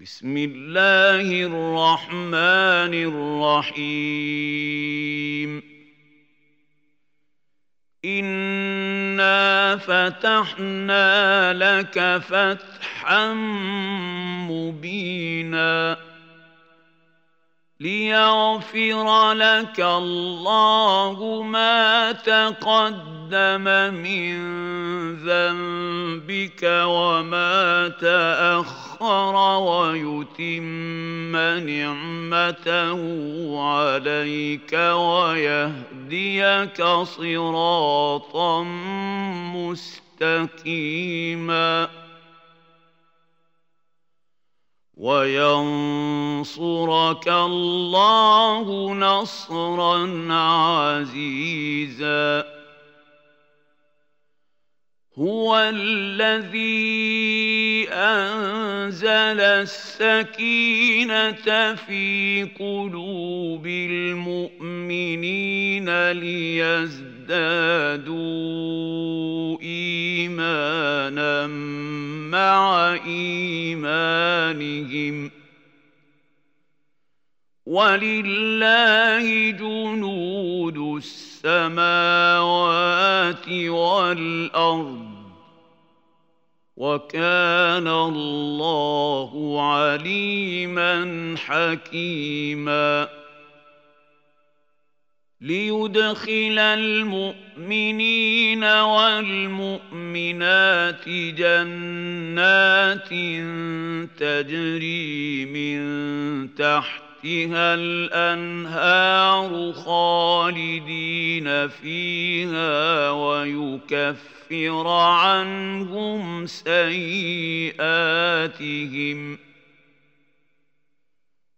بسم الله الرحمن الرحيم. انا فتحنا لك فتحا مبينا. ليغفر لك الله ما تقدم من ذنبك وما تاخر ويتم نعمته عليك ويهديك صراطا مستقيما وينصرك الله نصرا عزيزا. هو الذي انزل السكينه في قلوب المؤمنين ليزدادوا مع ايمانهم ولله جنود السماوات والأرض وكان الله عليما حكيما ليدخل المؤمنين والمؤمنات جنات تجري من تحتها الأنهار خالدين فيها ويكفر عنهم سيئاتهم.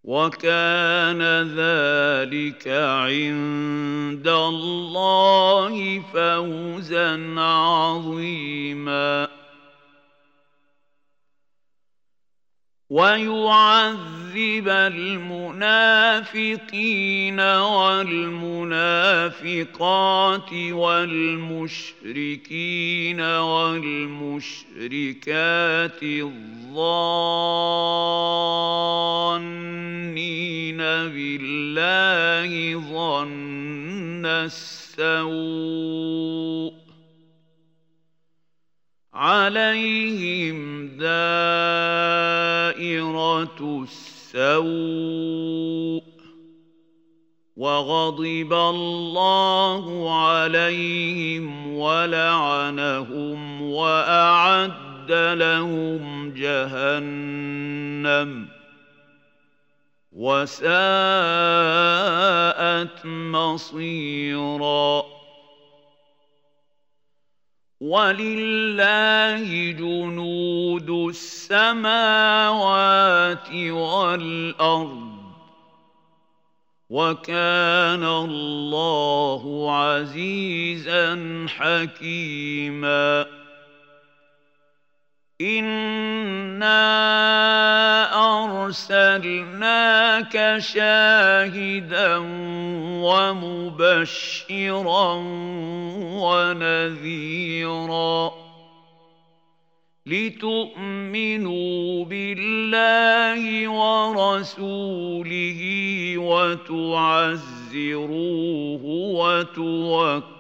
وكان ذلك عند الله فوزا عظيما. ويعذب المنافقين والمنافقات والمشركين والمشركات الظانين بالله ظن السوء عليهم دائرة السوء وغضب الله عليهم ولعنهم وأعد لهم جهنم وساءت مصيراً ولله جنود السماوات والأرض. وكان الله عزيزا حكيما. انا ارسلناك شاهدا ومبشرا ونذيرا لتؤمنوا بالله ورسوله وتعزروه وتوقروه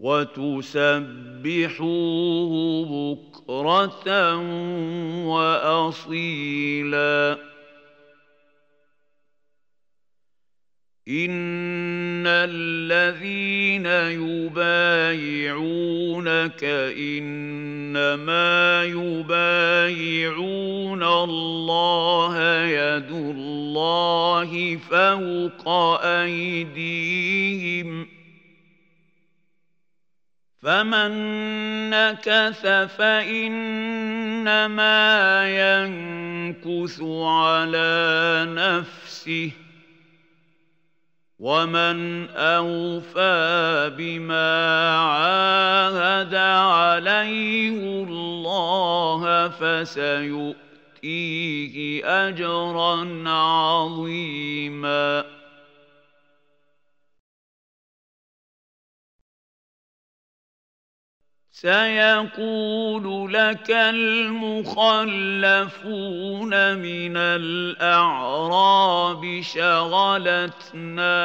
وتسبحوه بكرة وأصيلا. إن الذين يبايعونك إنما يبايعون الله يد الله فوق أيديهم فمن نكث فانما ينكث على نفسه ومن اوفى بما عاهد عليه الله فسيؤتيه اجرا عظيما سيقول لك المخلفون من الأعراب شغلتنا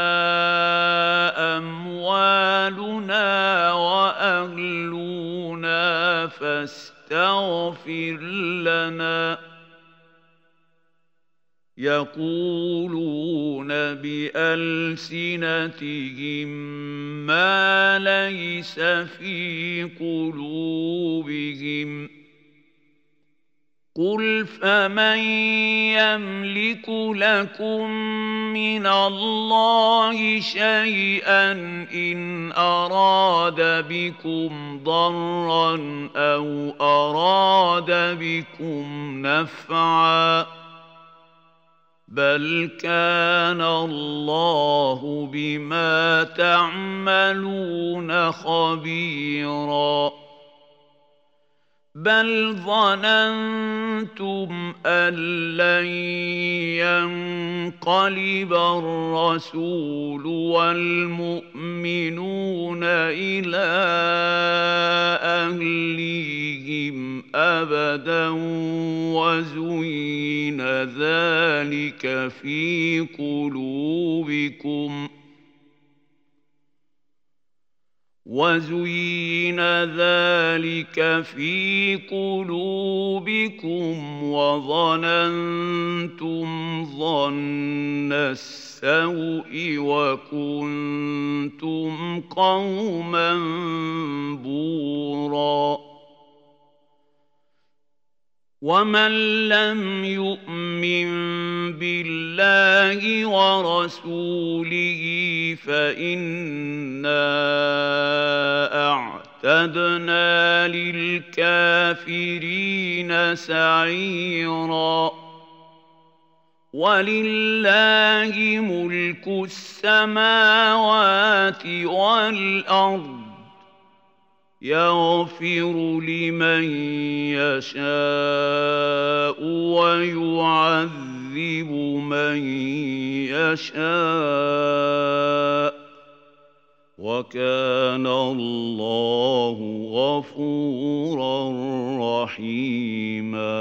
أموالنا وأهلنا فاستغفر لنا ۖ. يقولون بألسنتهم ما ليس في قلوبهم. قل فمن يملك لكم من الله شيئا إن أراد بكم ضرا أو أراد بكم نفعا بل كان الله بما تعملون خبيرا بل ظننتم ان لن ينقلب الرسول والمؤمنون إلى اهليهم ابدا وزين ذلك في قلوبكم ۖ وزين ذلك في قلوبكم وظننتم ظن السوء وكنتم قوما بوراً ومن لم يؤمن بالله ورسوله فانا اعتدنا للكافرين سعيرا ولله ملك السماوات والارض يغفر لمن يشاء ويعذب من يشاء وكان الله غفورا رحيما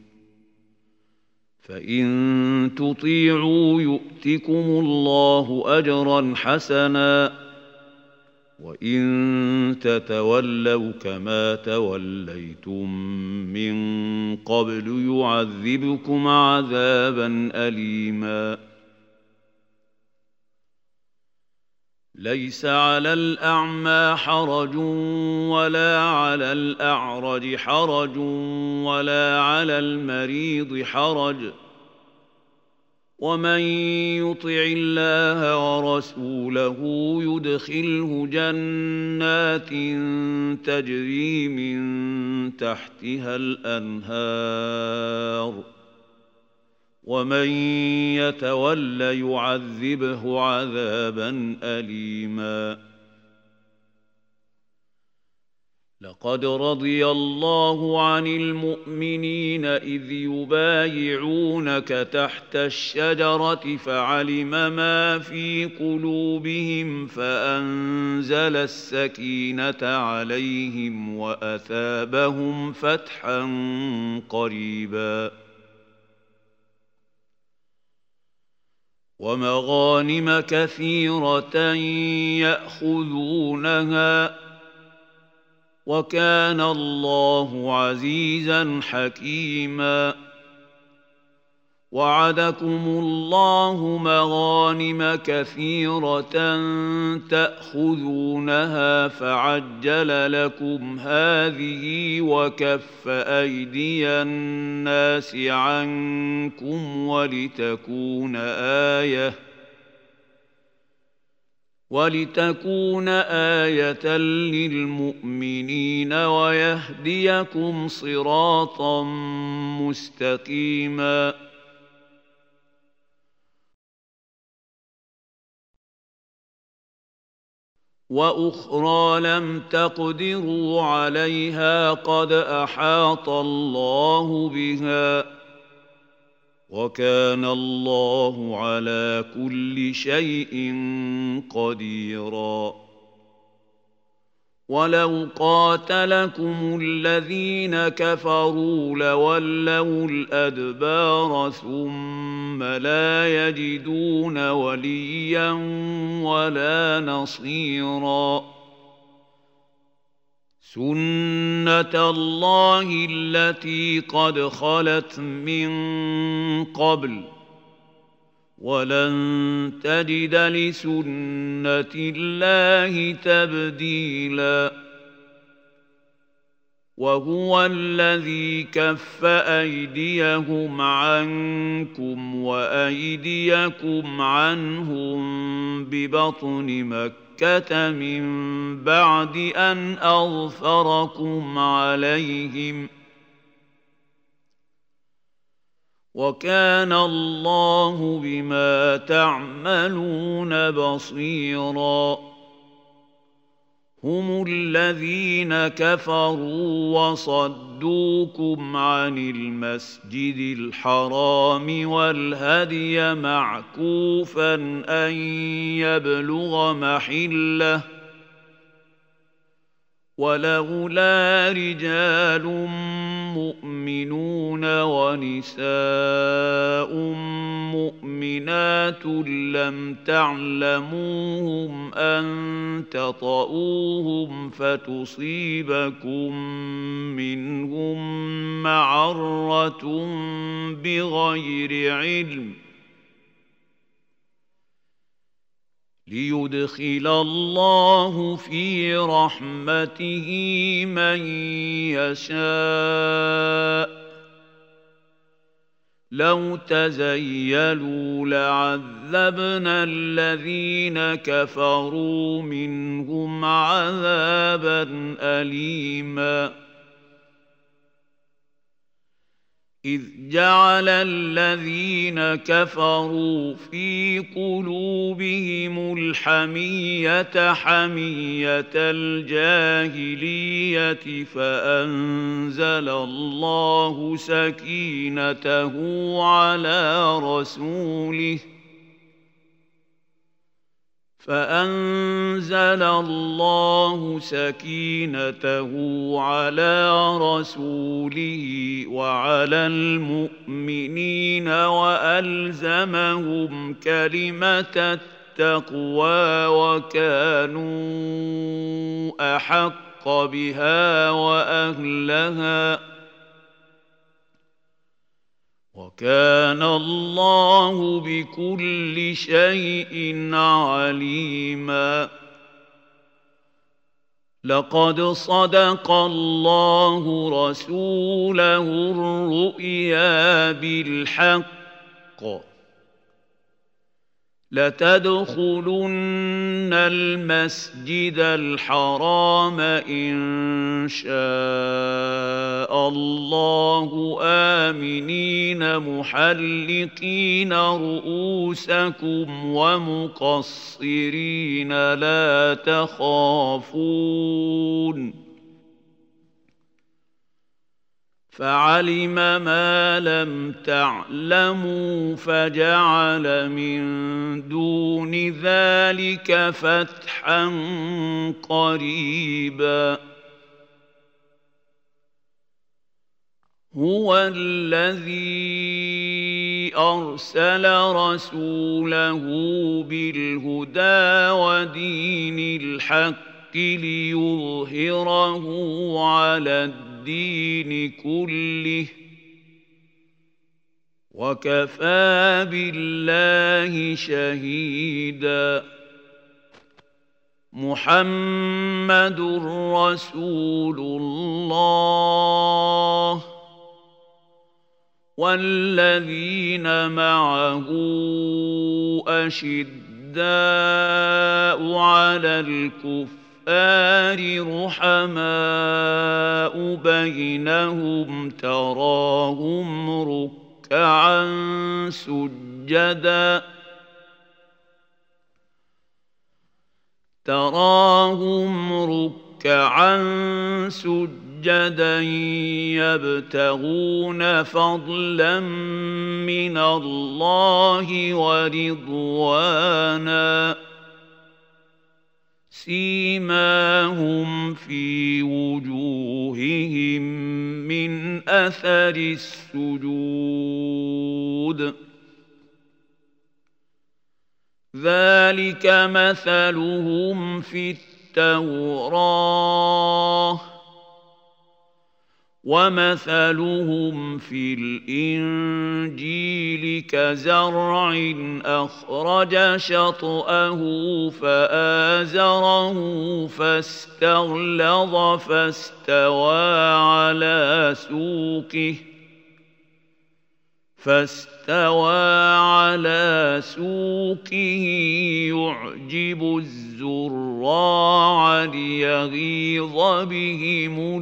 فإن تطيعوا يؤتكم الله أجرا حسنا وإن تتولوا كما توليتم من قبل يعذبكم عذابا أليما ليس على الأعمى حرج ولا على الأعرج حرج ولا على المريض حرج. ومن يطع الله ورسوله يدخله جنات تجري من تحتها الأنهار. ومن يتول يعذبه عذابا اليما. لقد رضي الله عن المؤمنين إذ يبايعونك تحت الشجرة فعلم ما في قلوبهم فأنزل السكينة عليهم وأثابهم فتحا قريبا. ومغانم كثيرة يأخذونها وكان الله عزيزا حكيما وعدكم الله مغانم كثيرة تأخذونها فعجل لكم هذه وكف أيدي الناس عنكم ولتكون آيةً ولتكون آية للمؤمنين ويهديكم صراطا مستقيما وأخرى لم تقدروا عليها قد أحاط الله بها وكان الله على كل شيء قديرا ولو قاتلكم الذين كفروا لولوا الادبار ثم لا يجدون وليا ولا نصيرا سنه الله التي قد خلت من قبل ولن تجد لسنة الله تبديلا. وهو الذي كف أيديهم عنكم وأيديكم عنهم ببطن مكة من بعد أن أظفركم عليهم وكان الله بما تعملون بصيراً. هم الذين كفروا وصدوكم عن المسجد الحرام والهدي معكوفا أن يبلغ محلة. ولولا رجال مؤمنون ونساء مؤمنات لم تعلموهم أن تطئوهم فتصيبكم منهم معرة بغير علم ليدخل الله في رحمته من يشاء. لو تزيلوا لعذبنا الذين كفروا منهم عذابا اليما. إذ جعل الذين كفروا في قلوبهم الحمية حمية الجاهلية فأنزل الله سكينته على رسوله ۖ فأنزل الله سكينته على رسوله وعلى المؤمنين وألزمهم كلمة التقوى وكانوا أحق بها وأهلها وكان الله بكل شيء عليما. لقد صدق الله رسوله الرؤيا بالحق. لتدخلن المسجد الحرام إن شاء الله آمنين محلقين رؤوسكم ومقصرين لا تخافون فعلم ما لم تعلموا فجعل من دون ذلك فتحا قريبا. هو الذي أرسل رسوله بالهدى ودين الحق ليظهره على الدين الدين كله وكفى بالله شهيدا. محمد رسول الله والذين معه أشداء على الكفار رحماء بينهم تراهم ركعا سجدا. تراهم ركعا سجدا يبتغون فضلا من الله ورضوانا. سيماهم في وجوههم من أثر السجود. ذلك مثلهم في التوراة. ومثلهم في الانجيل كزرع اخرج شطاه فازره فاستغلظ فاستوى على سوقه فاستوى على سوقه يعجب الزراع ليغيظ بهم